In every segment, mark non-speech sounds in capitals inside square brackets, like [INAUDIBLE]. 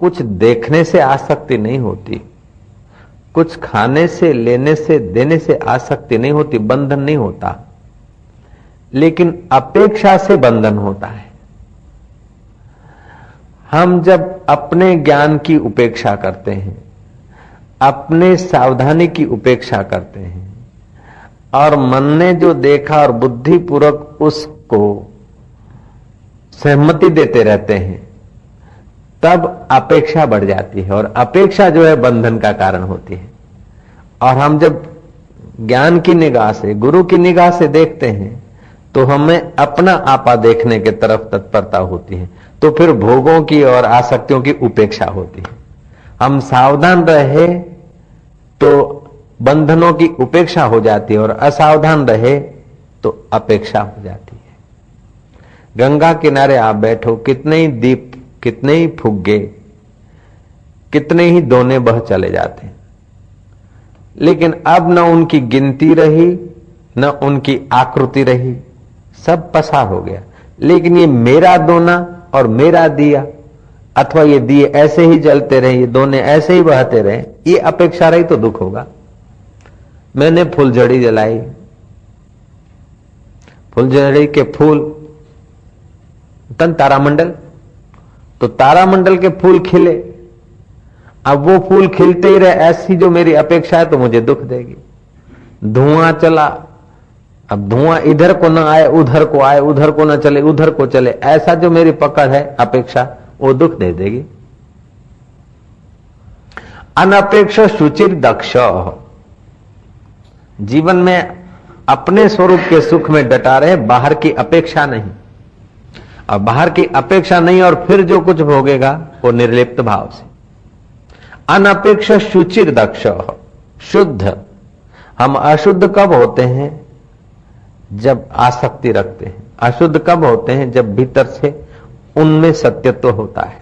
कुछ देखने से आसक्ति नहीं होती। कुछ खाने से, लेने से, देने से आसक्ति नहीं होती, बंधन नहीं होता। लेकिन अपेक्षा से बंधन होता है। हम जब अपने ज्ञान की उपेक्षा करते हैं, अपने सावधानी की उपेक्षा करते हैं, और मन ने जो देखा और बुद्धिपूर्वक उसको सहमति देते रहते हैं तब अपेक्षा बढ़ जाती है और अपेक्षा जो है बंधन का कारण होती है। और हम जब ज्ञान की निगाह से, गुरु की निगाह से देखते हैं तो हमें अपना आपा देखने के तरफ़ तत्परता होती है। तो फिर भोगों की और आसक्तियों की उपेक्षा होती है। हम सावधान रहे तो बंधनों की उपेक्षा हो जाती है और असावधान रहे तो अपेक्षा हो जाती है। गंगा किनारे आप बैठो, कितने ही दीप कितने ही फुग्गे, कितने ही दोने बह चले जाते। लेकिन अब न उनकी गिनती रही, न उनकी आकृति रही, सब पसार हो गया। लेकिन ये मेरा दोना और मेरा दिया, अथवा ये दिए ऐसे ही जलते रहे, ये दोने ऐसे ही बहते रहे, ये अपेक्षा रही तो दुख होगा। मैंने फुलझड़ी जलाई। फुलझड़ी के फूल, तन तारामंडल तो तारामंडल के फूल खिले। अब वो फूल खिलते ही रहे, ऐसी जो मेरी अपेक्षा है तो मुझे दुख देगी। धुआँ चला। अब धुआँ इधर को ना आए, उधर को आए, उधर को ना चले, उधर को चले। ऐसा जो मेरी पकड़ है, अपेक्षा, वो दुख दे देगी। अनपेक्ष सुचिर दक्ष। जीवन में अपने स्वरूप के सुख में डटा रहे, बाहर की अपेक्षा नहीं। और बाहर की अपेक्षा नहीं और फिर जो कुछ भोगेगा वो निर्लिप्त भाव से। अनपेक्ष सुचिर दक्ष शुद्ध। हम अशुद्ध कब होते हैं? जब आसक्ति रखते हैं। अशुद्ध कब होते हैं? जब भीतर से उनमें सत्यत्व होता है।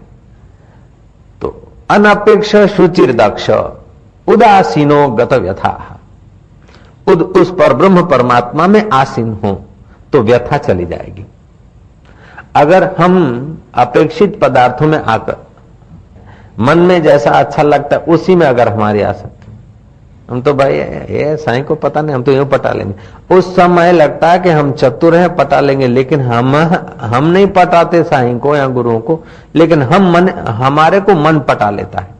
तो अनपेक्ष सुचिर दक्ष, उदासीनो गत व्यथा खुद उस पर ब्रह्म परमात्मा में आसीन हो तो व्यथा चली जाएगी। अगर हम अपेक्षित पदार्थों में आकर मन में जैसा अच्छा लगता है, उसी में अगर हमारी आसक्ति हम तो भाई, ये साई को पता नहीं, हम तो यूँ पटा लेंगे। उस समय लगता है कि हम चतुर हैं, पटा लेंगे, लेकिन हम हम नहीं पटाते साई को या गुरुओं को, लेकिन हम मन, हमारे को मन पटा लेता है।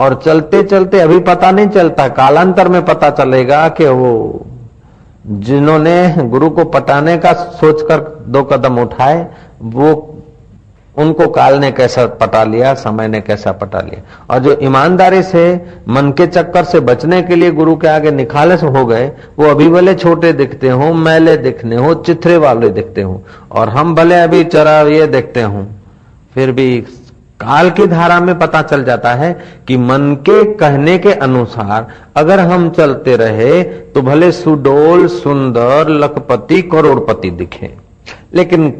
और चलते चलते अभी पता नहीं चलता, कालांतर में पता चलेगा कि वो जिन्होंने गुरु को पटाने का सोचकर दो कदम उठाए, वो उनको काल ने कैसा पटा लिया, समय ने कैसा पटा लिया। और जो ईमानदारी से, मन के चक्कर से बचने के लिए गुरु के आगे निखालस हो गए, वो अभी भले छोटे दिखते हो, मैले दिखने हो, चिथरे वाले दिखते हो, और हम भले अभी चरा ये देखते हो, फिर भी काल की धारा में पता चल जाता है कि मन के कहने के अनुसार अगर हम चलते रहे तो भले सुडोल, सुंदर, लखपति, करोड़पति दिखे। लेकिन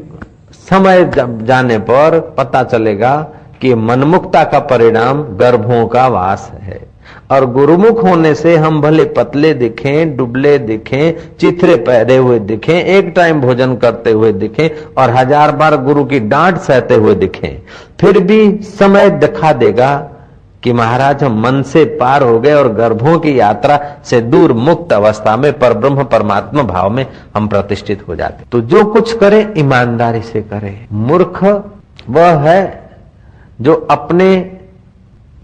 समय जाने पर पता चलेगा कि मनमुक्ता का परिणाम गर्भों का वास है। और गुरुमुख होने से हम भले पतले दिखें, डुबले दिखें, चिथरे पहरे हुए दिखें, एक टाइम भोजन करते हुए दिखें और हज़ार बार गुरु की डांट सहते हुए दिखें, फिर भी समय दिखा देगा कि महाराज हम मन से पार हो गए और गर्भों की यात्रा से दूर मुक्त अवस्था में पर ब्रह्म परमात्मा भाव में हम प्रतिष्ठित हो जाते। तो जो कुछ करे, ईमानदारी से करे। मूर्ख वह है जो अपने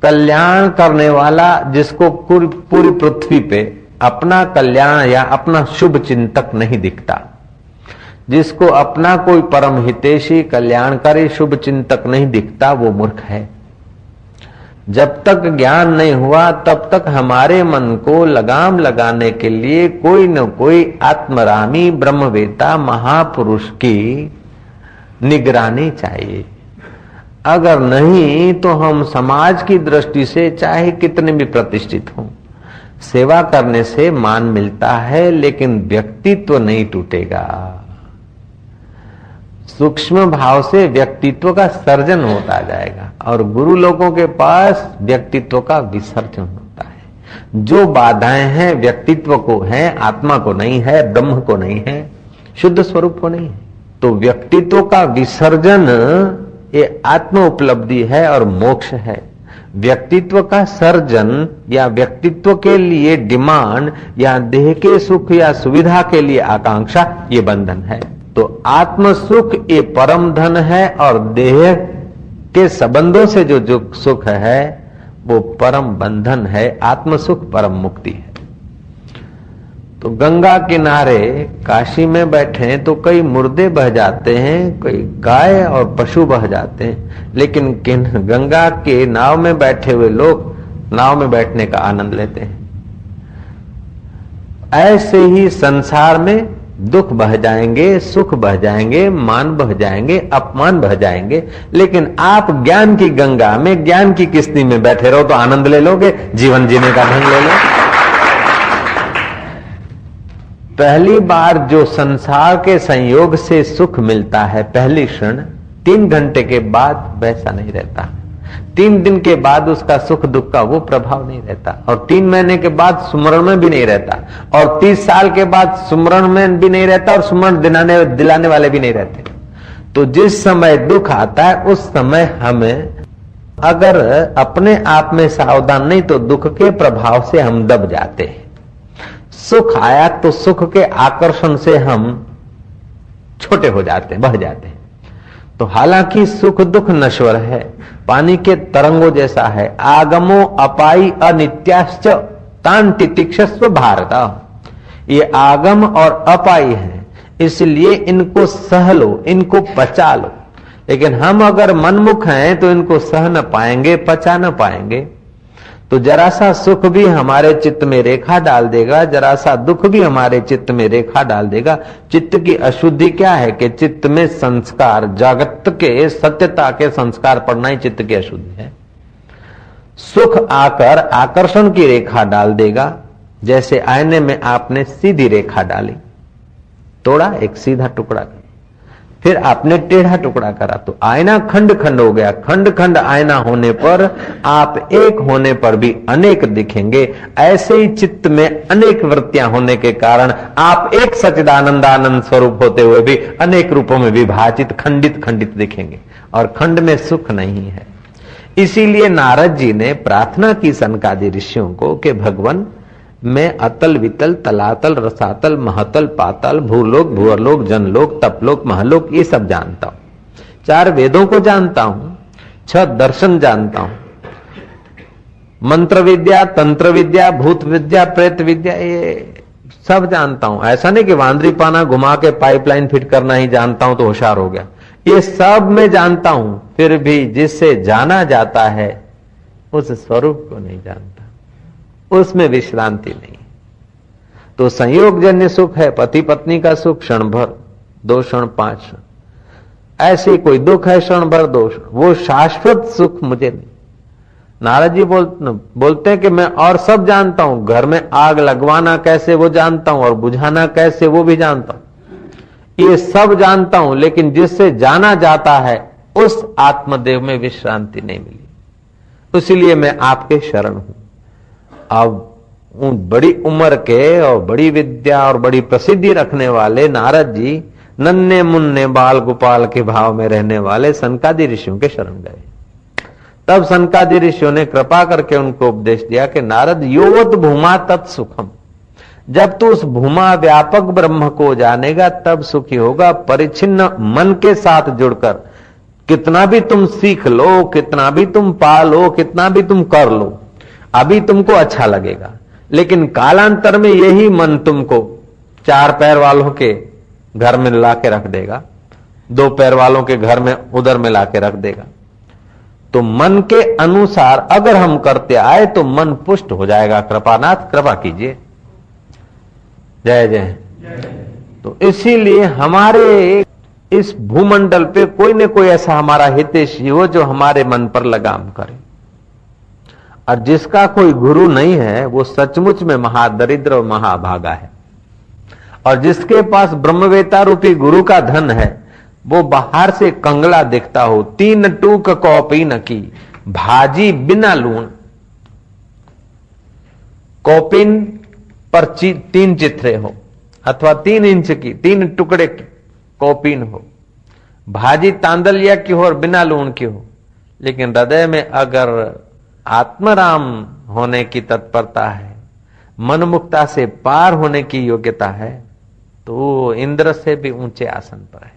कल्याण करने वाला जिसको पूरी पृथ्वी पे अपना कल्याण या अपना शुभ चिंतक नहीं दिखता। जिसको अपना कोई परम हितेशी कल्याणकारी शुभ चिंतक नहीं दिखता, वो मूर्ख है। जब तक ज्ञान नहीं हुआ, तब तक हमारे मन को लगाम लगाने के लिए कोई न कोई आत्मरामी ब्रह्मवेता महापुरुष की निगरानी चाहिए। अगर नहीं तो हम समाज की दृष्टि से चाहे कितने भी प्रतिष्ठित हों। सेवा करने से मान मिलता है, लेकिन व्यक्तित्व नहीं टूटेगा। सूक्ष्म भाव से व्यक्तित्व का सर्जन होता जाएगा, और गुरु लोगों के पास व्यक्तित्व का विसर्जन होता है। जो बाधाएँ हैं, व्यक्तित्व को है, आत्मा को नहीं है, ब्रह्म को नहीं है, शुद्ध स्वरूप को नहीं है। तो व्यक्तित्व का विसर्जन ये आत्म उपलब्धि है और मोक्ष है। व्यक्तित्व का सर्जन या व्यक्तित्व के लिए डिमांड या देह के सुख या सुविधा के लिए आकांक्षा, ये बंधन है। तो आत्म सुख ये परम धन है और देह के संबंधों से जो जो सुख है, वो परम बंधन है आत्म सुख परम मुक्ति है। तो गंगा किनारे काशी में बैठे तो कई मुर्दे बह जाते हैं, कई गाय और पशु बह जाते हैं। लेकिन किन गंगा के नाव में बैठे हुए लोग नाव में बैठने का आनंद लेते हैं। ऐसे ही संसार में दुख बह जाएँगे, सुख बह जाएँगे, मान बह जाएँगे, अपमान बह जाएँगे। लेकिन आप ज्ञान की गंगा में, ज्ञान की किस्ती में बैठे रहो तो आनंद ले लोगे, जीवन जीने का ढंग ले लो। पहली बार जो संसार के संयोग से सुख मिलता है, पहली क्षण, तीन घंटे के बाद वैसा नहीं रहता। तीन दिन के बाद उसका सुख दुख का वो प्रभाव नहीं रहता। और तीन महीने के बाद सुमरण में भी नहीं रहता। और तीस साल के बाद सुमरण में भी नहीं रहता और सुमरण दिलाने दिलाने वाले भी नहीं रहते। तो जिस समय दुख आता है, उस समय हमें अगर अपने आप में सावधान नहीं तो दुख के प्रभाव से हम दब जाते हैं। सुख आया तो सुख के आकर्षण से हम छोटे हो जाते हैं बह जाते हैं। तो हालाँकि सुख दुख नश्वर है, पानी के तरंगों जैसा है, आगमो अपाई अनित्याश्च तान भारत। ये आगम और अपाई है, इसलिए इनको सह लो, इनको पचा लो। लेकिन हम अगर मनमुख हैं तो इनको सह न पाएँगे, पचा न पाएँगे। तो जरा सा सुख भी हमारे चित्त में रेखा डाल देगा जरा सा दुख भी हमारे चित्त में रेखा डाल देगा। चित्त की अशुद्धि क्या है कि चित्त में संस्कार, जागत के, सत्यता के संस्कार पड़ना ही चित्त की अशुद्धि है। सुख आकर आकर्षण की रेखा डाल देगा, जैसे आईने में आपने सीधी रेखा डाली। तोड़ा एक सीधा टुकड़ा फिर आपने टेढ़ा टुकड़ा करा तो आयना खंड खंड हो गया। खंड खंड आयना होने पर आप एक होने पर भी अनेक दिखेंगे। ऐसे ही चित्त में अनेक वृत्तियाँ होने के कारण आप एक सचिदानंद आनंद स्वरूप होते हुए भी अनेक रूपों में विभाजित, खंडित खंडित दिखेंगे। और खंड में सुख नहीं है। इसीलिए नारद जी ने प्रार्थना की सनकादि ऋषियों को कि भगवान मैं अतल वितल, तलातल, रसातल, महतल, पातल, भूलोक, भूअलोक, जनलोक, तपलोक, महलोक, ये सब जानता हूँ। चार वेदों को जानता हूँ छह दर्शन जानता हूँ। मंत्र विद्या, तंत्र विद्या, भूत विद्या, प्रेत विद्या, ये सब जानता हूँ। ऐसा नहीं कि वांद्री पाना घुमा के पाइपलाइन फिट करना ही जानता हूँ तो होशियार हो गया। ये सब मैं जानता हूँ, फिर भी जिससे जाना जाता है, उस स्वरूप को नहीं जानता। उसमें विश्रांति नहीं। तो संयोग जन्य सुख है पति पत्नी का सुख क्षण भर दो क्षण पाँच क्षण। ऐसे कोई दुख है क्षण भर दो क्षण। वो शाश्वत सुख मुझे नहीं। नारद जी बोल, बोलते हैं कि मैं और सब जानता हूँ। घर में आग लगवाना कैसे वो जानता हूँ और बुझाना कैसे वो भी जानता हूँ। ये सब जानता हूँ लेकिन जिससे जाना जाता है उस आत्मदेव में विश्रांति नहीं मिली। इसलिए मैं आपके शरण हूँ। अब बड़ी उम्र के और बड़ी विद्या और बड़ी प्रसिद्धि रखने वाले नारद जी नन्ने मुन्ने बाल गोपाल के भाव में रहने वाले सनकादि ऋषियों के शरण गए। तब सनकादि ऋषियों ने कृपा करके उनको उपदेश दिया कि नारद, योवत भूमा तत्सुखम जब तू उस भूमा व्यापक ब्रह्म को जानेगा, तब सुखी होगा। परिचिन्न मन के साथ जुड़कर, कितना भी तुम सीख लो, कितना भी तुम पालो, कितना भी तुम कर लो अभी तुमको अच्छा लगेगा। लेकिन कालांतर में यही मन तुमको चार पैर वालों के घर में ला के रख देगा, दो पैर वालों के घर में उधर में ला के रख देगा। तो मन के अनुसार अगर हम करते आए तो मन पुष्ट हो जाएगा। कृपानाथ, कृपा कीजिए। जय जय। तो इसीलिए हमारे इस भूमंडल पे कोई न कोई ऐसा हमारा हितेशी हो जो हमारे मन पर लगाम करे। और जिसका कोई गुरु नहीं है, वो सचमुच में महादरिद्र और महाभागा है। और जिसके पास ब्रह्मवेता रूपी गुरु का धन है, वो बाहर से कंगला दिखता हो, तीन टूक कौपीन की, भाजी बिना लूण कौपिन पर तीन चित्रे हो, अथवा तीन इंच की, तीन टुकड़े की कौपिन हो। भाजी तांदलिया की हो और बिना लूण की हो। लेकिन हृदय में अगर आत्मराम होने की तत्परता है। मनमुक्ता से पार होने की योग्यता है तो इंद्र से भी ऊँचे आसन पर है।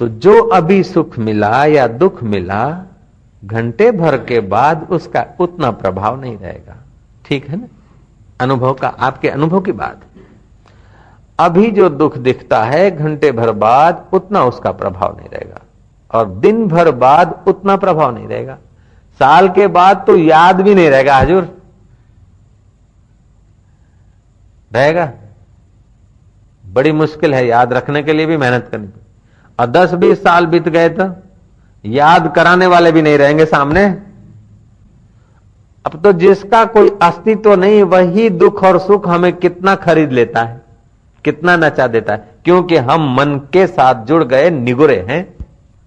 तो जो अभी सुख मिला या दुख मिला, घंटे भर के बाद उसका उतना प्रभाव नहीं रहेगा। ठीक है ना? अनुभव का, आपके अनुभव की बात। अभी जो दुख दिखता है, घंटे भर बाद उतना उसका प्रभाव नहीं रहेगा। और दिन भर बाद उतना प्रभाव नहीं रहेगा। साल के बाद तो याद भी नहीं रहेगा, हजूर। रहेगा। बड़ी मुश्किल है याद रखने के लिए भी मेहनत करनी पड़ी और दस बीस साल बीत गए तो याद कराने वाले भी नहीं रहेंगे सामने। अब तो जिसका कोई अस्तित्व नहीं, वही दुख और सुख हमें कितना खरीद लेता है, कितना नचा देता है, क्योंकि हम मन के साथ जुड़ गए, निगुरे हैं।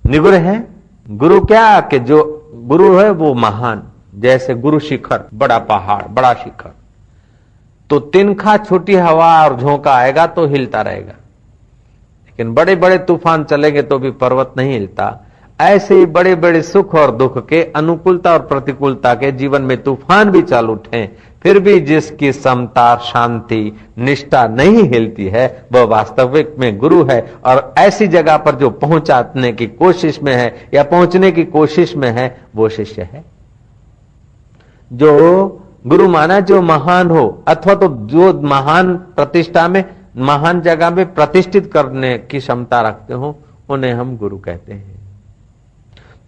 निगुरे है? गुरु क्या कि जो गुरु है वो महान, जैसे गुरु शिखर, बड़ा पहाड़, बड़ा शिखर। तो तिनखा छोटी हवा और झोंका आएगा तो हिलता रहेगा। लेकिन बड़े बड़े तूफ़ान चलेंगे तो भी पर्वत नहीं हिलता। ऐसे ही बड़े बड़े सुख और दुख के अनुकूलता और प्रतिकूलता के जीवन में तूफ़ान भी चालू उठे, फिर भी जिसकी समता शांति, निष्ठा नहीं हिलती है, वह वास्तविक में गुरु है और ऐसी जगह पर जो पहुँचाने की कोशिश में है या पहुँचने की कोशिश में है, वो शिष्य है। जो गुरु माना जो महान हो, अथवा तो जो महान प्रतिष्ठा में, महान जगह में प्रतिष्ठित करने की क्षमता रखते हो, उन्हें हम गुरु कहते हैं।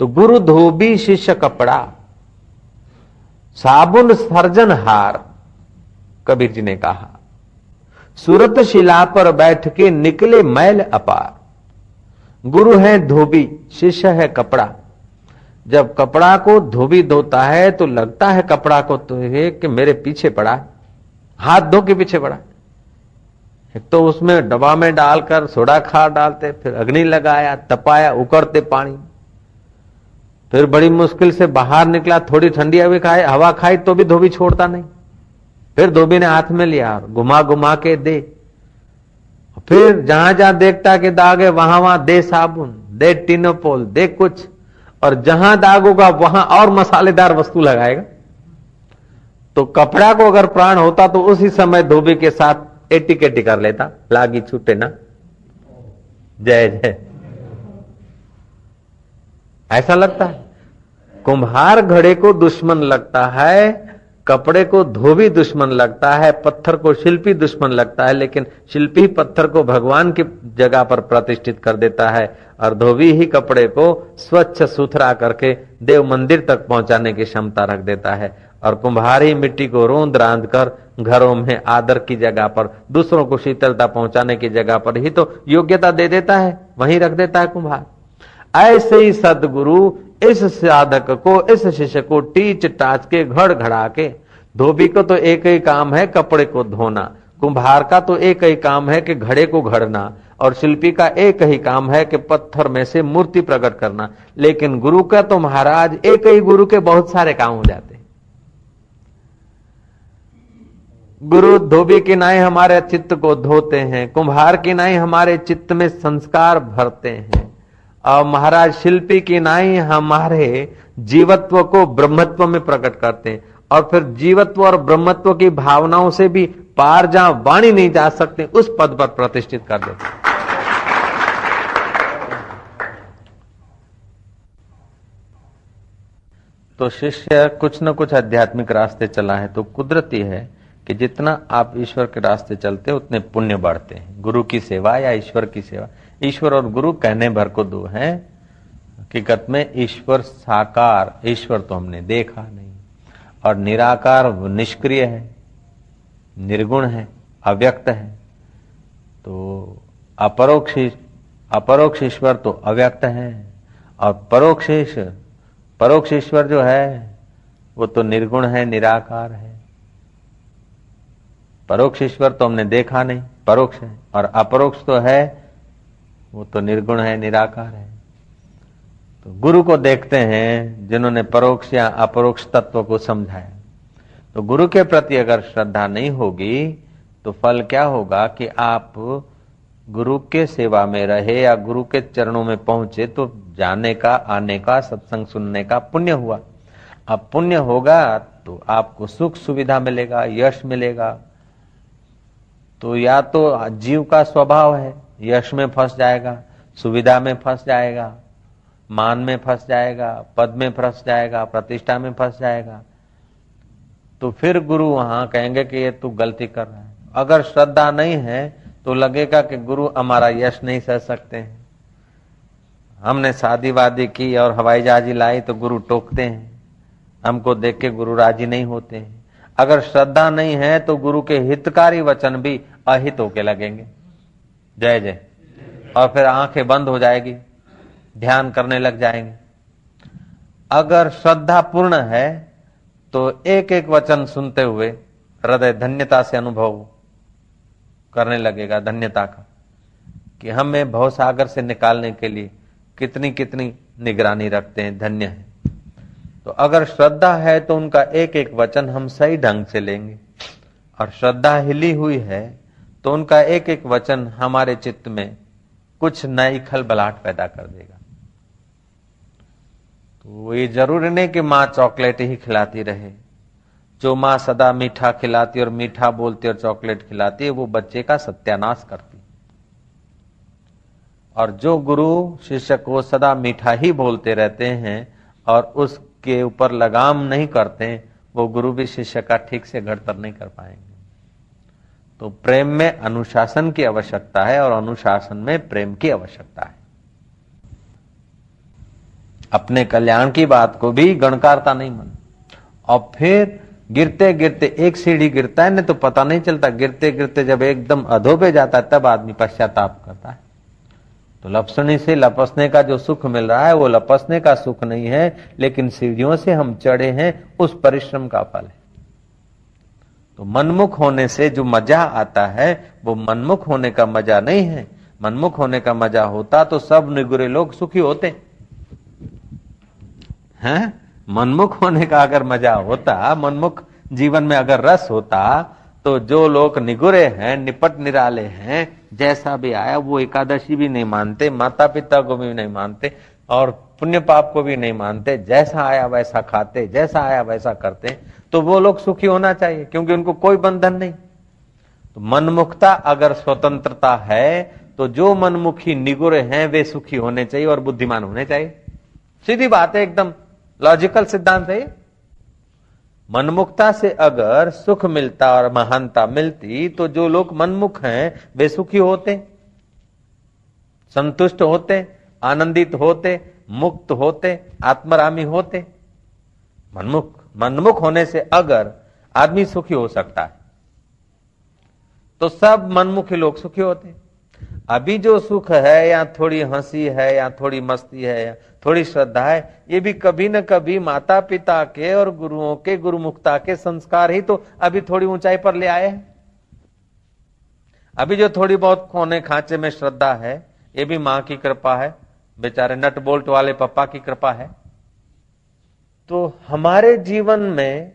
तो गुरु धोबी शिष्य कपड़ा, साबुन सर्जन हार, कबीर जी ने कहा। सूरत शिला पर बैठ के निकले मैल अपार। गुरु है धोबी, शिष्य है कपड़ा। जब कपड़ा को धोबी धोता है तो लगता है कपड़ा को तो है कि मेरे पीछे पड़ा हाथ धो के पीछे पड़ा एक तो उसमें डबा में डालकर सोडा खार डालते, फिर अग्नि लगाया, तपाया, उकड़ते पानी। फिर बड़ी मुश्किल से बाहर निकला, थोड़ी ठंडी हवा खाए हवा खाई तो भी धोबी छोड़ता नहीं। फिर धोबी ने हाथ में लिया घुमा घुमा के दे। फिर जहाँ जहाँ देखता कि दाग है, वहाँ वहाँ दे साबुन, दे टिनोपोल, दे कुछ। और जहाँ दाग होगा, वहाँ और मसालेदार वस्तु लगाएगा। तो कपड़ा को अगर प्राण होता तो उसी समय धोबी के साथ एटिकेटी कर लेता। लागी छूटे ना। जय जय। ऐसा लगता है? कुम्हार घड़े को दुश्मन लगता है, कपड़े को धोबी दुश्मन लगता है, पत्थर को शिल्पी दुश्मन लगता है, लेकिन शिल्पी पत्थर को भगवान की जगह पर प्रतिष्ठित कर देता है और धोबी ही कपड़े को स्वच्छ सुथरा करके देव मंदिर तक पहुँचाने की क्षमता रख देता है और कुम्हार ही मिट्टी को रोंद रांद कर घरों में आदर की जगह पर, दूसरों को शीतलता पहुँचाने की जगह पर ही तो योग्यता दे देता है, वहीं रख देता है कुम्हार। ऐसे ही सदगुरु इस साधक को, इस शिष्य को टीच टाच के घड़ घड़ा के। धोबी को तो एक ही काम है कपड़े को धोना, कुंभार का तो एक ही काम है कि घड़े को घड़ना, और शिल्पी का एक ही काम है कि पत्थर में से मूर्ति प्रकट करना। लेकिन गुरु का तो महाराज एक ही गुरु के बहुत सारे काम हो जाते। गुरु धोबी की नाई हमारे चित्त को धोते हैं कुम्हार की नाई हमारे चित्त में संस्कार भरते हैं। और महाराज शिल्पी की नाई हमारे जीवत्व को ब्रह्मत्व में प्रकट करते हैं। और फिर जीवत्व और ब्रह्मत्व की भावनाओं से भी पार जहाँ वाणी नहीं जा सकते, उस पद पर प्रतिष्ठित कर देते तो शिष्य कुछ न कुछ आध्यात्मिक रास्ते चला है तो कुदरती है कि जितना आप ईश्वर के रास्ते चलते, उतने पुण्य बढ़ते हैं। गुरु की सेवा या ईश्वर की सेवा। ईश्वर और गुरु कहने भर को दो हैं। हकीकत में ईश्वर साकार, ईश्वर तो हमने देखा नहीं। और निराकार, निष्क्रिय है, निर्गुण है, अव्यक्त है। तो अपरोक्ष अपरोक्ष ईश्वर तो अव्यक्त है। और परोक्ष परोक्ष ईश्वर जो है, वो तो निर्गुण है, निराकार है। परोक्ष ईश्वर तो हमने देखा नहीं, परोक्ष है। और अपरोक्ष तो है वो तो निर्गुण है, निराकार है। तो गुरु को देखते हैं, जिन्होंने परोक्ष या अपरोक्ष तत्व को समझाया। तो गुरु के प्रति अगर श्रद्धा नहीं होगी तो फल क्या होगा कि आप गुरु के सेवा में रहे या गुरु के चरणों में पहुँचे तो जाने का, आने का, सत्संग सुनने का पुण्य हुआ। अब पुण्य होगा तो आपको सुख सुविधा मिलेगा, यश मिलेगा। तो या तो जीव का स्वभाव है यश में फंस जाएगा, सुविधा में फंस जाएगा, मान में फंस जाएगा, पद में फंस जाएगा, प्रतिष्ठा में फंस जाएगा। तो फिर गुरु वहाँ कहेंगे कि ये तू गलती कर रहा है। अगर श्रद्धा नहीं है तो लगेगा कि गुरु हमारा यश नहीं सह सकते हैं। हमने शादी वादी की और हवाई जहाजी लाई तो गुरु टोकते हैं। हमको देख के गुरु राज़ी नहीं होते हैं। अगर श्रद्धा नहीं है तो गुरु के हितकारी वचन भी अहित होके लगेंगे। जय जय। और फिर आँखें बंद हो जाएगी, ध्यान करने लग जाएँगे। अगर श्रद्धा पूर्ण है तो एक एक वचन सुनते हुए हृदय धन्यता से अनुभव करने लगेगा, धन्यता का, कि हमें भवसागर से निकालने के लिए कितनी कितनी निगरानी रखते हैं, धन्य है। तो अगर श्रद्धा है तो उनका एक एक वचन हम सही ढंग से लेंगे। और श्रद्धा हिली हुई है तो उनका एक एक वचन हमारे चित्त में कुछ नई खलबलाहट पैदा कर देगा। तो ये ज़रूरी नहीं कि माँ चॉकलेट ही खिलाती रहे। जो माँ सदा मीठा खिलाती और मीठा बोलती और चॉकलेट खिलाती है, वो बच्चे का सत्यानाश करती। और जो गुरु, शिष्य को सदा मीठा ही बोलते रहते हैं और उसके ऊपर लगाम नहीं करते, वो गुरु भी शिष्य का ठीक से घड़तर नहीं कर पाएँगे। तो प्रेम में अनुशासन की आवश्यकता है और अनुशासन में प्रेम की आवश्यकता है। अपने कल्याण की बात को भी गणकारता नहीं मन। और फिर गिरते गिरते एक सीढ़ी गिरता है ना तो पता नहीं चलता। गिरते गिरते जब एकदम अधो पे जाता है, तब आदमी पश्चाताप करता है। तो लपसनी से लपसने का जो सुख मिल रहा है, वो लपसने का सुख नहीं है, लेकिन सीढ़ियों से हम चढ़े हैं, उस परिश्रम का फल है। तो मनमुख होने से जो मज़ा आता है, वो मनमुख होने का मज़ा नहीं है। मनमुख होने का मज़ा होता तो सब निगुरे लोग सुखी होते। हैं? मनमुख होने का अगर मज़ा होता, मनमुख जीवन में अगर रस होता तो जो लोग निगुरे हैं, निपट निराले हैं, जैसा भी आया, वो एकादशी भी नहीं मानते, माता पिता को भी नहीं मानते, और पुण्य पाप को भी नहीं मानते, जैसा आया वैसा खाते, जैसा आया वैसा करते तो वो लोग सुखी होना चाहिए, क्योंकि उनको कोई बंधन नहीं। तो मनमुखता अगर स्वतंत्रता है तो जो मनमुखी निगुरे हैं, वे सुखी होने चाहिए और बुद्धिमान होने चाहिए। सीधी बात है, एकदम लॉजिकल सिद्धांत है मनमुखता से अगर सुख मिलता और महानता मिलती तो जो लोग मनमुख हैं, वे सुखी होते, संतुष्ट होते, आनंदित होते मुक्त होते, आत्मरामी होते। मनमुख मनमुख होने से अगर आदमी सुखी हो सकता है तो सब मनमुखी लोग सुखी होते। अभी जो सुख है, या थोड़ी हँसी है, या थोड़ी मस्ती है, या थोड़ी श्रद्धा है, ये भी कभी न कभी माता पिता के और गुरुओं के, गुरुमुखता के संस्कार ही तो अभी थोड़ी ऊंचाई पर ले आए हैं। अभी जो थोड़ी बहुत कोने खांचे में श्रद्धा है, ये भी माँ की कृपा है। बेचारे नट बोल्ट वाले पप्पा की कृपा है। तो हमारे जीवन में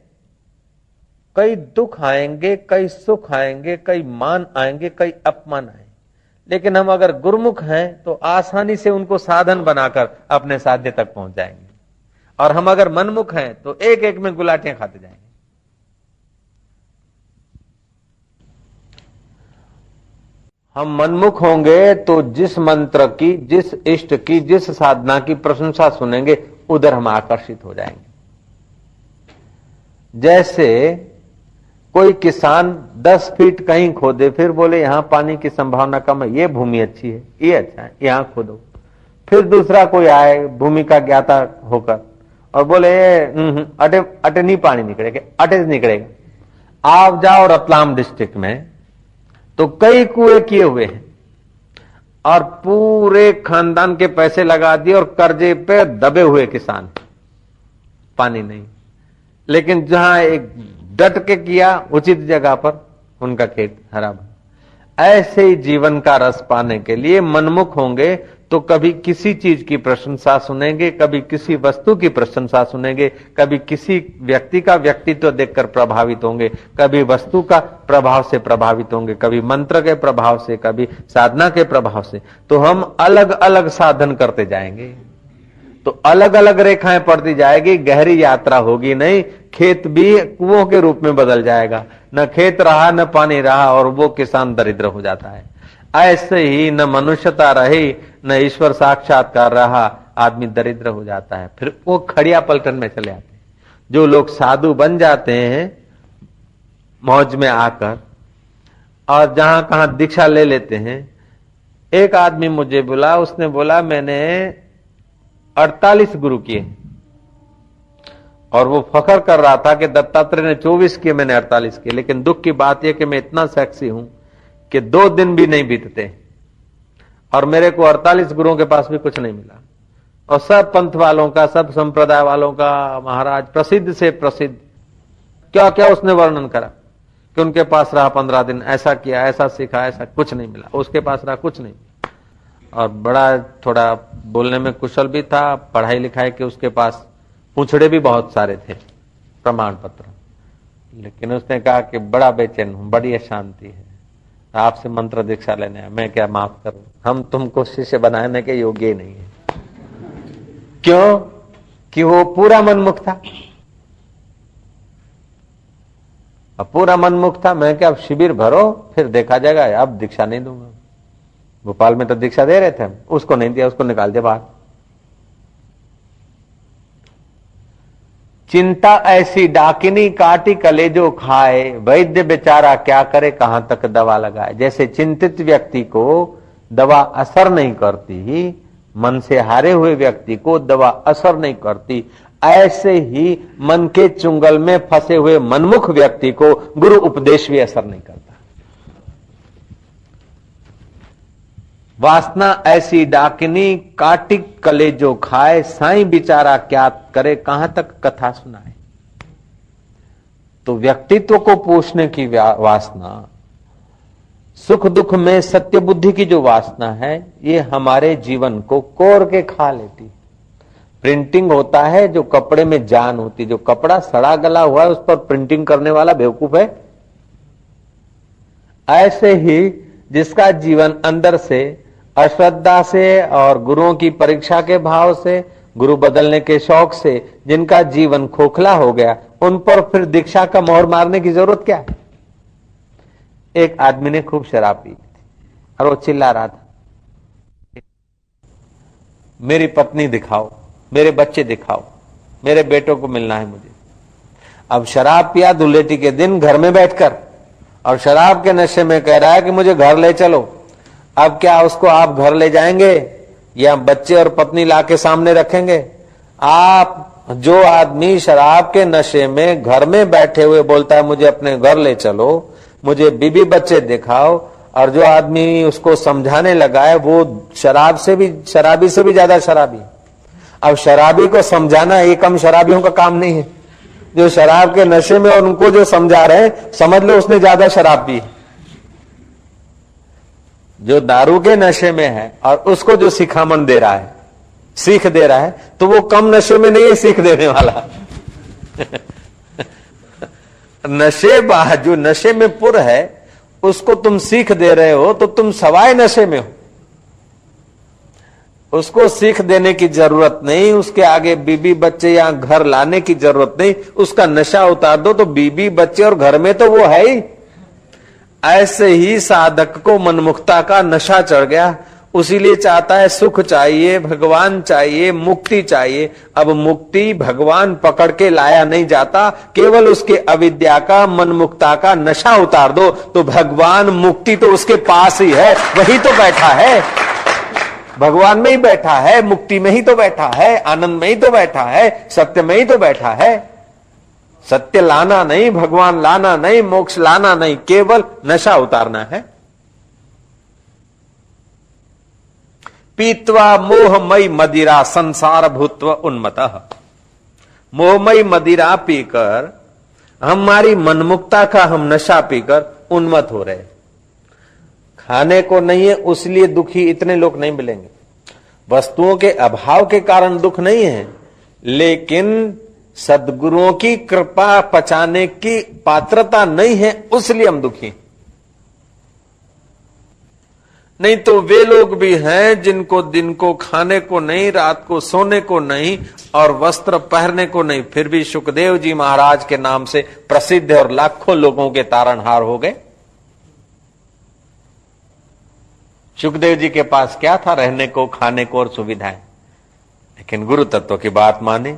कई दुख आएँगे, कई सुख आएँगे, कई मान आएँगे, कई अपमान आएँगे। लेकिन हम अगर गुरुमुख हैं तो आसानी से उनको साधन बनाकर अपने साध्य तक पहुँच जाएँगे। और हम अगर मनमुख हैं तो एक एक में गुलाटियाँ खाते जाएँगे। हम मनमुख होंगे तो जिस मंत्र की जिस इष्ट की जिस साधना की प्रशंसा सुनेंगे उधर हम आकर्षित हो जाएँगे। जैसे कोई किसान दस फीट कहीं खोदे फिर बोले यहाँ पानी की संभावना कम है ये भूमि अच्छी है ये अच्छा है यहाँ खोदो। फिर दूसरा कोई आए भूमि का ज्ञाता होकर और बोले हम्म, हम्म, अटे अटे नहीं पानी निकलेगा अटे निकलेगा। आप जाओ रतलाम डिस्ट्रिक्ट में तो कई कुएँ किए हुए हैं। और पूरे खानदान के पैसे लगा दिए और कर्जे पे दबे हुए किसान। पानी नहीं। लेकिन जहाँ एक डट के किया उचित जगह पर, उनका खेत हरा ऐसे ही जीवन का रस पाने के लिए मनमुख होंगे तो कभी किसी चीज़ की प्रशंसा सुनेंगे, कभी किसी वस्तु की प्रशंसा सुनेंगे, कभी किसी व्यक्ति का व्यक्तित्व देखकर प्रभावित होंगे, कभी वस्तु का प्रभाव से प्रभावित होंगे, कभी मंत्र के प्रभाव से, कभी साधना के प्रभाव से। तो हम अलग अलग साधन करते जाएँगे। तो अलग अलग रेखाएँ पड़ती जाएगी, गहरी यात्रा होगी नहीं, खेत भी कुओं के रूप में बदल जाएगा। न खेत रहा, न पानी रहा, और वो किसान दरिद्र हो जाता है। ऐसे ही न मनुष्यता रही, न ईश्वर साक्षात्कार रहा, आदमी दरिद्र हो जाता है। फिर वो खड़िया पलटन में चले आते हैं। जो लोग साधु बन जाते हैं, मौज में आकर, और जहाँ कहा दीक्षा ले लेते हैं, एक आदमी मुझे बोला, उसने बोला, मैंने 48 गुरु किए और वो फखर कर रहा था कि दत्तात्रेय ने 24 किए, मैंने 48 किए। लेकिन दुख की बात यह कि मैं इतना सेक्सी हूँ कि दो दिन भी नहीं बीतते। और मेरे को 48 गुरुओं के पास भी कुछ नहीं मिला। और सब पंथ वालों का, सब संप्रदाय वालों का, महाराज, प्रसिद्ध से प्रसिद्ध क्या क्या उसने वर्णन करा? कि उनके पास रहा पंद्रह दिन, ऐसा किया, ऐसा सीखा, ऐसा कुछ नहीं मिला। उसके पास रहा कुछ नहीं। और बड़ा थोड़ा बोलने में कुशल भी था, पढ़ाई लिखाई के उसके पास पूछड़े भी बहुत सारे थे, प्रमाण पत्र। लेकिन उसने कहा कि बड़ा बेचैन हूँ, बड़ी अशांति है। आपसे मंत्र दीक्षा लेने मैं क्या माफ़ करूँ? हम तुमको शिष्य बनाने के योग्य नहीं है। क्यों? कि वो पूरा मनमुख था। अब पूरा मनमुख था, मैं क्या अब शिविर भरो, फिर देखा जाएगा, अब दीक्षा नहीं दूँगा। भोपाल में तो दीक्षा दे रहे थे उसको नहीं दिया, उसको निकाल दिया बाहर। चिंता ऐसी डाकिनी काटी कलेजो खाए, वैद्य बेचारा क्या करे, कहाँ तक दवा लगाए? जैसे चिंतित व्यक्ति को दवा असर नहीं करती, मन से हारे हुए व्यक्ति को दवा असर नहीं करती, ऐसे ही मन के चुंगल में फंसे हुए मनमुख व्यक्ति को गुरु उपदेश भी असर नहीं करता। वासना ऐसी डाकिनी, काटिक कले जो खाए, साई बिचारा क्या करे, कहाँ तक कथा सुनाए? तो व्यक्तित्व को पूछने की वासना सुख दुख में सत्य बुद्धि की जो वासना है, ये हमारे जीवन को कोर के खा लेती प्रिंटिंग होता है, जो कपड़े में जान होती जो कपड़ा सड़ा गला हुआ है, उस पर प्रिंटिंग करने वाला बेवकूफ़ है। ऐसे ही जिसका जीवन अंदर से अश्रद्धा से और गुरुओं की परीक्षा के भाव से, गुरु बदलने के शौक से, जिनका जीवन खोखला हो गया, उन पर फिर दीक्षा का मोहर मारने की ज़रूरत क्या है? एक आदमी ने खूब शराब पी और वो चिल्ला रहा था। मेरी पत्नी दिखाओ, मेरे बच्चे दिखाओ, मेरे बेटों को मिलना है मुझे। अब शराब पिया दुल्हेटी के दिन घर में बैठकर, और शराब के नशे में कह रहा है कि मुझे घर ले चलो। अब क्या उसको आप घर ले जाएँगे? या बच्चे और पत्नी ला के सामने रखेंगे? आप, जो आदमी शराब के नशे में घर में बैठे हुए बोलता है, मुझे अपने घर ले चलो, मुझे बीबी बच्चे दिखाओ, और जो आदमी उसको समझाने लगा है, वो शराब से भी, शराबी से भी ज़्यादा शराबी। अब शराबी को समझाना ये कम शराबियों का काम नहीं है। जो शराब के नशे में और उनको जो समझा रहे हैं, समझ लो उसने ज़्यादा शराब पी है। जो दारू के नशे में है और उसको जो सिखामण दे रहा है, सीख दे रहा है तो वो कम नशे में नहीं है सीख देने वाला। [LAUGHS] नशे बाह, जो नशे में पुर है, उसको तुम सीख दे रहे हो तो तुम सवाए नशे में हो। उसको सीख देने की ज़रूरत नहीं, उसके आगे बीबी बच्चे या घर लाने की ज़रूरत नहीं, उसका नशा उतार दो तो बीबी बच्चे और घर में तो वो है ही। ऐसे ही साधक को मनमुक्ता का नशा चढ़ गया। उसीलिए चाहता है सुख चाहिए, भगवान चाहिए, मुक्ति चाहिए। अब मुक्ति भगवान पकड़ के लाया नहीं जाता। केवल उसके अविद्या का, मनमुक्ता का नशा उतार दो। तो भगवान मुक्ति तो उसके पास ही है, वही तो बैठा है। भगवान में ही बैठा है, मुक्ति में ही तो बैठा है, आनंद में ही तो बैठा है, सत्य में ही तो बैठा है। सत्य लाना नहीं, भगवान लाना नहीं, मोक्ष लाना नहीं, केवल नशा उतारना है। पीतवा मोहमयी मदिरा संसार भूतव उन्मत। मोहमयी मदिरा पीकर, हमारी मनमुक्ता का हम नशा पीकर उन्मत हो रहे। खाने को नहीं है, उसलिए दुखी इतने लोग नहीं मिलेंगे। वस्तुओं के अभाव के कारण दुख नहीं है, लेकिन सदगुरुओं की कृपा पचाने की पात्रता नहीं है, उसलिए हम दुखी नहीं तो वे लोग भी हैं जिनको दिन को खाने को नहीं, रात को सोने को नहीं, और वस्त्र पहनने को नहीं। फिर भी सुखदेव जी महाराज के नाम से प्रसिद्ध और लाखों लोगों के तारणहार हो गए। सुखदेव जी के पास क्या था? रहने को, खाने को और सुविधाएँ। लेकिन गुरु तत्व की बात माने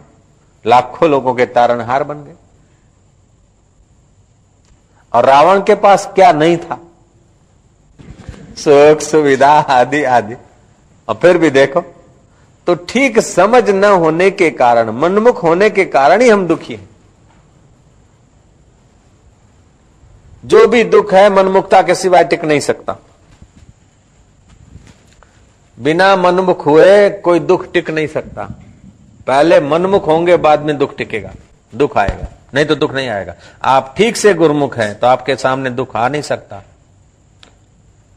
लाखों लोगों के तारणहार बन गए। और रावण के पास क्या नहीं था? सुख, सुविधा, आदि आदि। और फिर भी देखो तो ठीक समझ न होने के कारण, मनमुख होने के कारण ही हम दुखी हैं। जो भी दुख है, मनमुखता के सिवाय टिक नहीं सकता। बिना मनमुख हुए कोई दुख टिक नहीं सकता। पहले मनमुख होंगे, बाद में दुख टिकेगा। दुख आएगा। नहीं तो दुख नहीं आएगा। आप ठीक से गुरमुख हैं तो आपके सामने दुख आ नहीं सकता।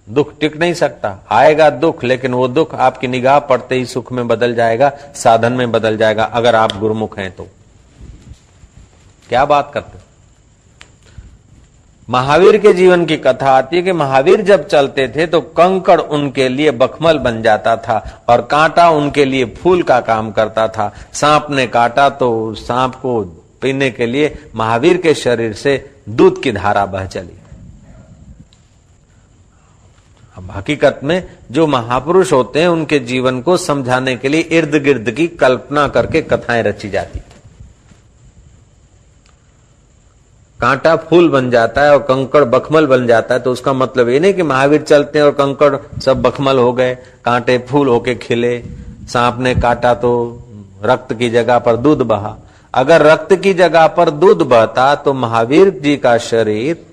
दुख टिक नहीं सकता। आएगा दुख, लेकिन वो दुख आपकी निगाह पड़ते ही सुख में बदल जाएगा, साधन में बदल जाएगा, अगर आप गुरुमुख हैं तो। क्या बात करते महावीर के जीवन की कथा आती है कि महावीर जब चलते थे तो कंकड़ उनके लिए बखमल बन जाता था और कांटा उनके लिए फूल का काम करता था। सांप ने काटा तो सांप को पीने के लिए महावीर के शरीर से दूध की धारा बह चली। अब हकीकत में जो महापुरुष होते हैं, उनके जीवन को समझाने के लिए इर्द गिर्द की कल्पना करके कथाएँ रची जाती कांटा फूल बन जाता है और कंकड़ बखमल बन जाता है तो उसका मतलब ये नहीं कि महावीर चलते हैं और कंकड़ सब बखमल हो गए, कांटे फूल होके खिले, सांप ने काटा तो रक्त की जगह पर दूध बहा। अगर रक्त की जगह पर दूध बहता तो महावीर जी का शरीर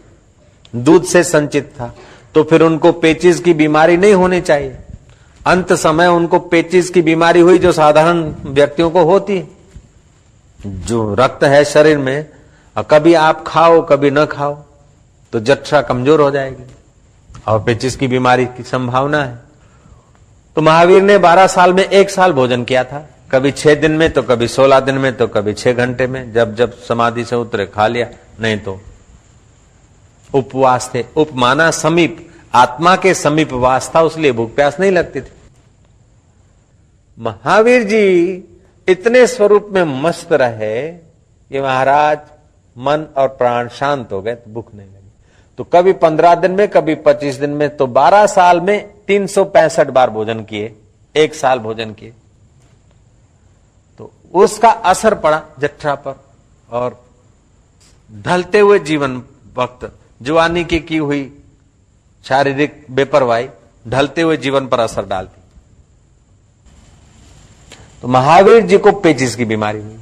दूध से संचित था। तो फिर उनको पेचिस की बीमारी नहीं होनी चाहिए। अंत समय उनको पेचिस की बीमारी हुई, जो साधारण व्यक्तियों को होती जो रक्त है शरीर में और कभी आप खाओ, कभी न खाओ तो जठरा कमज़ोर हो जाएगी। और पेचिस की बीमारी की संभावना है। तो महावीर ने 12 साल में एक साल भोजन किया था। कभी छह दिन में तो कभी सोलह दिन में तो कभी छह घंटे में। जब जब समाधि से उतरे, खा लिया, नहीं तो उपवास थे। उपमाना समीप, आत्मा के समीप वास था, उसलिए भूख प्यास नहीं लगती थी। महावीर जी, इतने स्वरूप में मस्त रहे। ये महाराज मन और प्राण शांत हो गए तो भूख नहीं लगी। तो कभी पंद्रह दिन में, कभी पच्चीस दिन में तो बारह साल में तीन सौ पैंसठ बार भोजन किए, एक साल भोजन किए। तो उसका असर पड़ा जट्ठा पर, और ढलते हुए जीवन वक्त, जुआनी की की हुई शारीरिक बेपरवाही ढलते हुए जीवन पर असर डालती। तो महावीर जी को पेचिस की बीमारी हुई,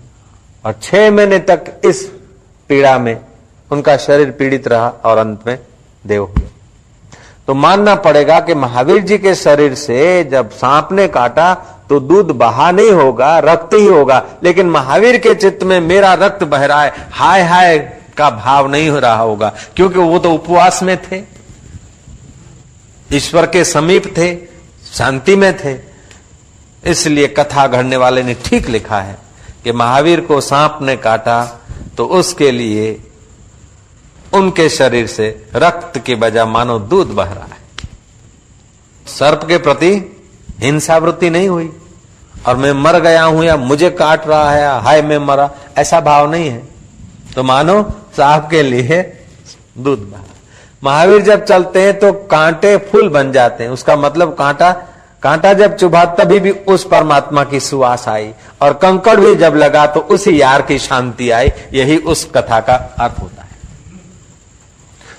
और छह महीने तक इस पीड़ा में, उनका शरीर पीड़ित रहा और अंत में देव हुए तो मानना पड़ेगा कि महावीर जी के शरीर से जब सांप ने काटा तो दूध बहा नहीं होगा, रक्त ही होगा, लेकिन महावीर के चित्त में मेरा रक्त बह रहा है, हाय हाय का भाव नहीं हो रहा होगा, क्योंकि वो तो उपवास में थे, ईश्वर के समीप थे, शांति में थे। इसलिए कथा घड़ने वाले ने ठीक लिखा है कि महावीर को सांप ने काटा तो उसके लिए उनके शरीर से रक्त के बजाय मानो दूध बह रहा है। सर्प के प्रति हिंसा वृत्ति नहीं हुई। और मैं मर गया हूँ या मुझे काट रहा है हाय मैं मरा, ऐसा भाव नहीं है। तो मानो साहब के लिए दूध बहा महावीर जब चलते हैं तो कांटे फूल बन जाते हैं। उसका मतलब कांटा कांटा जब चुभा, तभी भी उस परमात्मा की सुवास आई। और कंकड़ भी जब लगा तो उसी यार की शांति आई। यही उस कथा का अर्थ होता है।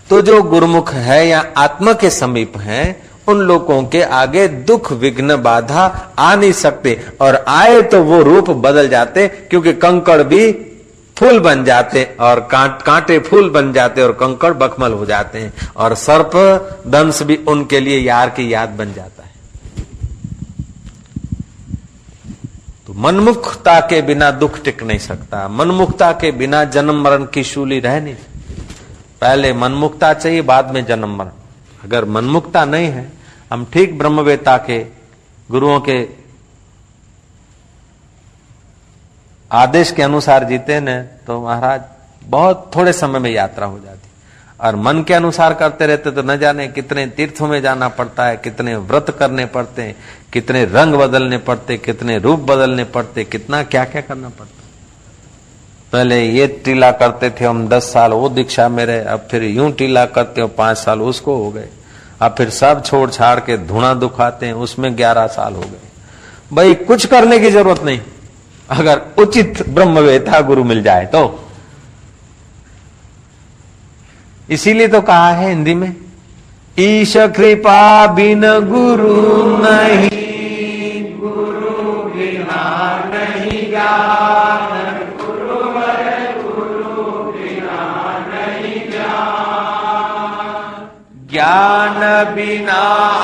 तो जो गुरुमुख है या आत्मा के समीप है, उन लोगों के आगे दुख, विघ्न, बाधा आ नहीं सकते। और आए तो वो रूप बदल जाते, क्योंकि कंकड़ भी फूल बन जाते और कांट कांटे फूल बन जाते और कंकड़ बखमल हो जाते हैं। और सर्प, दंश भी उनके लिए यार की याद बन जाता है। मनमुखता के बिना दुख टिक नहीं सकता। मनमुखता के बिना जन्म मरण की शूली रह नहीं पहले मनमुखता चाहिए, बाद में जन्म मरण। अगर मनमुखता नहीं है, हम ठीक ब्रह्मवेता के, गुरुओं के आदेश के अनुसार जीते न तो महाराज, बहुत थोड़े समय में यात्रा हो जाती और मन के अनुसार करते रहते तो न जाने कितने तीर्थों में जाना पड़ता है, कितने व्रत करने पड़ते हैं, कितने रंग बदलने पड़ते कितने रूप बदलने पड़ते कितना क्या क्या करना पड़ता पहले ये टीला करते थे हम दस साल, वो दीक्षा में रहे, अब फिर यूँ टीला करते हो, पाँच साल उसको हो गए। अब फिर सब छोड़ छाड़ के धुना दुखाते हैं, उसमें ग्यारह साल हो गए। भाई, कुछ करने की ज़रूरत नहीं। अगर उचित ब्रह्मवेता गुरु मिल जाए तो। इसीलिए तो कहा है हिंदी में, ईश कृपा बिन गुरु नहीं, गुरु बिना नहीं ज्ञान गुरु गुरु बिना नहीं ज्ञान ज्ञान बिना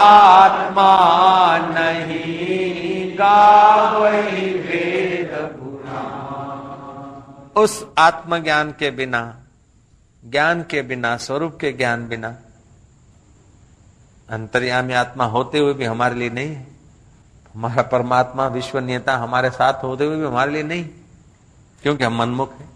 आत्मा नहीं गावई वेद उस आत्मज्ञान के बिना ज्ञान के बिना, स्वरूप के ज्ञान बिना, अंतर्यामी आत्मा होते हुए भी हमारे लिए नहीं है। हमारा परमात्मा, विश्वनीयता हमारे साथ होते हुए भी हमारे लिए नहीं, क्योंकि हम मनमुख हैं।